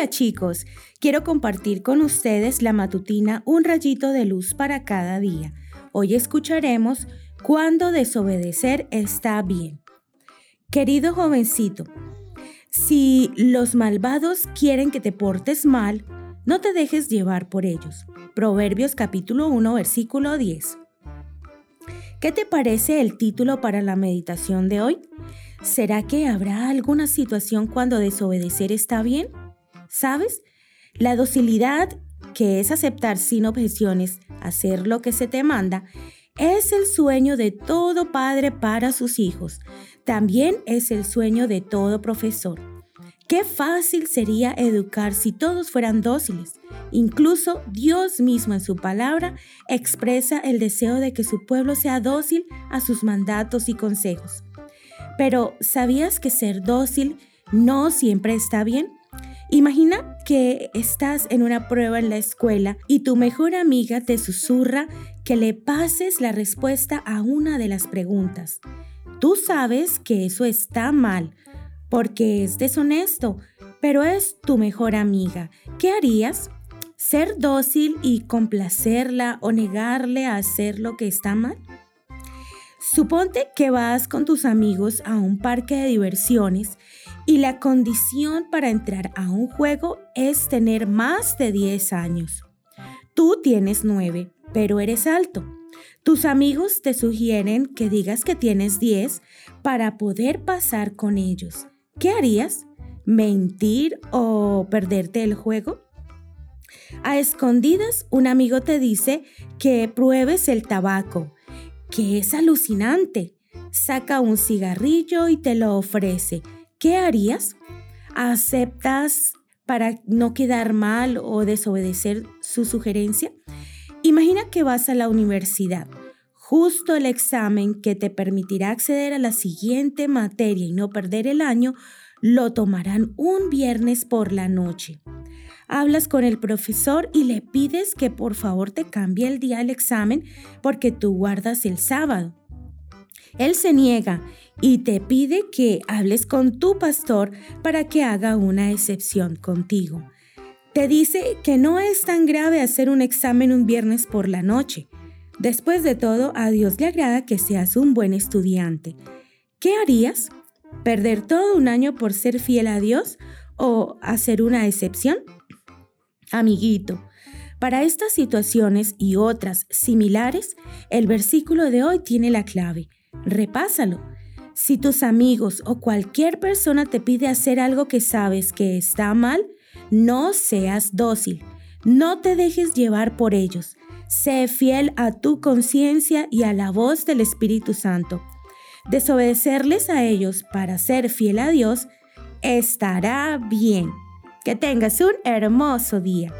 Hola chicos, quiero compartir con ustedes la matutina Un rayito de luz para cada día. Hoy escucharemos cuándo desobedecer está bien. Querido jovencito, si los malvados quieren que te portes mal, no te dejes llevar por ellos. Proverbios capítulo 1 versículo 10. ¿Qué te parece el título para la meditación de hoy? ¿Será que habrá alguna situación cuando desobedecer está bien? ¿Sabes? La docilidad, que es aceptar sin objeciones, hacer lo que se te manda, es el sueño de todo padre para sus hijos. También es el sueño de todo profesor. Qué fácil sería educar si todos fueran dóciles. Incluso Dios mismo en su palabra expresa el deseo de que su pueblo sea dócil a sus mandatos y consejos. Pero ¿sabías que ser dócil no siempre está bien? Imagina que estás en una prueba en la escuela y tu mejor amiga te susurra que le pases la respuesta a una de las preguntas. Tú sabes que eso está mal porque es deshonesto, pero es tu mejor amiga. ¿Qué harías? ¿Ser dócil y complacerla o negarle a hacer lo que está mal? Suponte que vas con tus amigos a un parque de diversiones y la condición para entrar a un juego es tener más de 10 años. Tú tienes 9, pero eres alto. Tus amigos te sugieren que digas que tienes 10 para poder pasar con ellos. ¿Qué harías? ¿Mentir o perderte el juego? A escondidas, un amigo te dice que pruebes el tabaco, que es alucinante. Saca un cigarrillo y te lo ofrece ¿qué harías? ¿Aceptas para no quedar mal o desobedecer su sugerencia? Imagina que vas a la universidad. Justo el examen que te permitirá acceder a la siguiente materia y no perder el año, lo tomarán un viernes por la noche. Hablas con el profesor y le pides que por favor te cambie el día del examen porque tú guardas el sábado. Él se niega y te pide que hables con tu pastor para que haga una excepción contigo. Te dice que no es tan grave hacer un examen un viernes por la noche. Después de todo, a Dios le agrada que seas un buen estudiante. ¿Qué harías? ¿Perder todo un año por ser fiel a Dios o hacer una excepción? Amiguito, para estas situaciones y otras similares, el versículo de hoy tiene la clave. Repásalo. Si tus amigos o cualquier persona te pide hacer algo que sabes que está mal, no seas dócil. No te dejes llevar por ellos. Sé fiel a tu conciencia y a la voz del Espíritu Santo. Desobedecerles a ellos para ser fiel a Dios estará bien. Que tengas un hermoso día.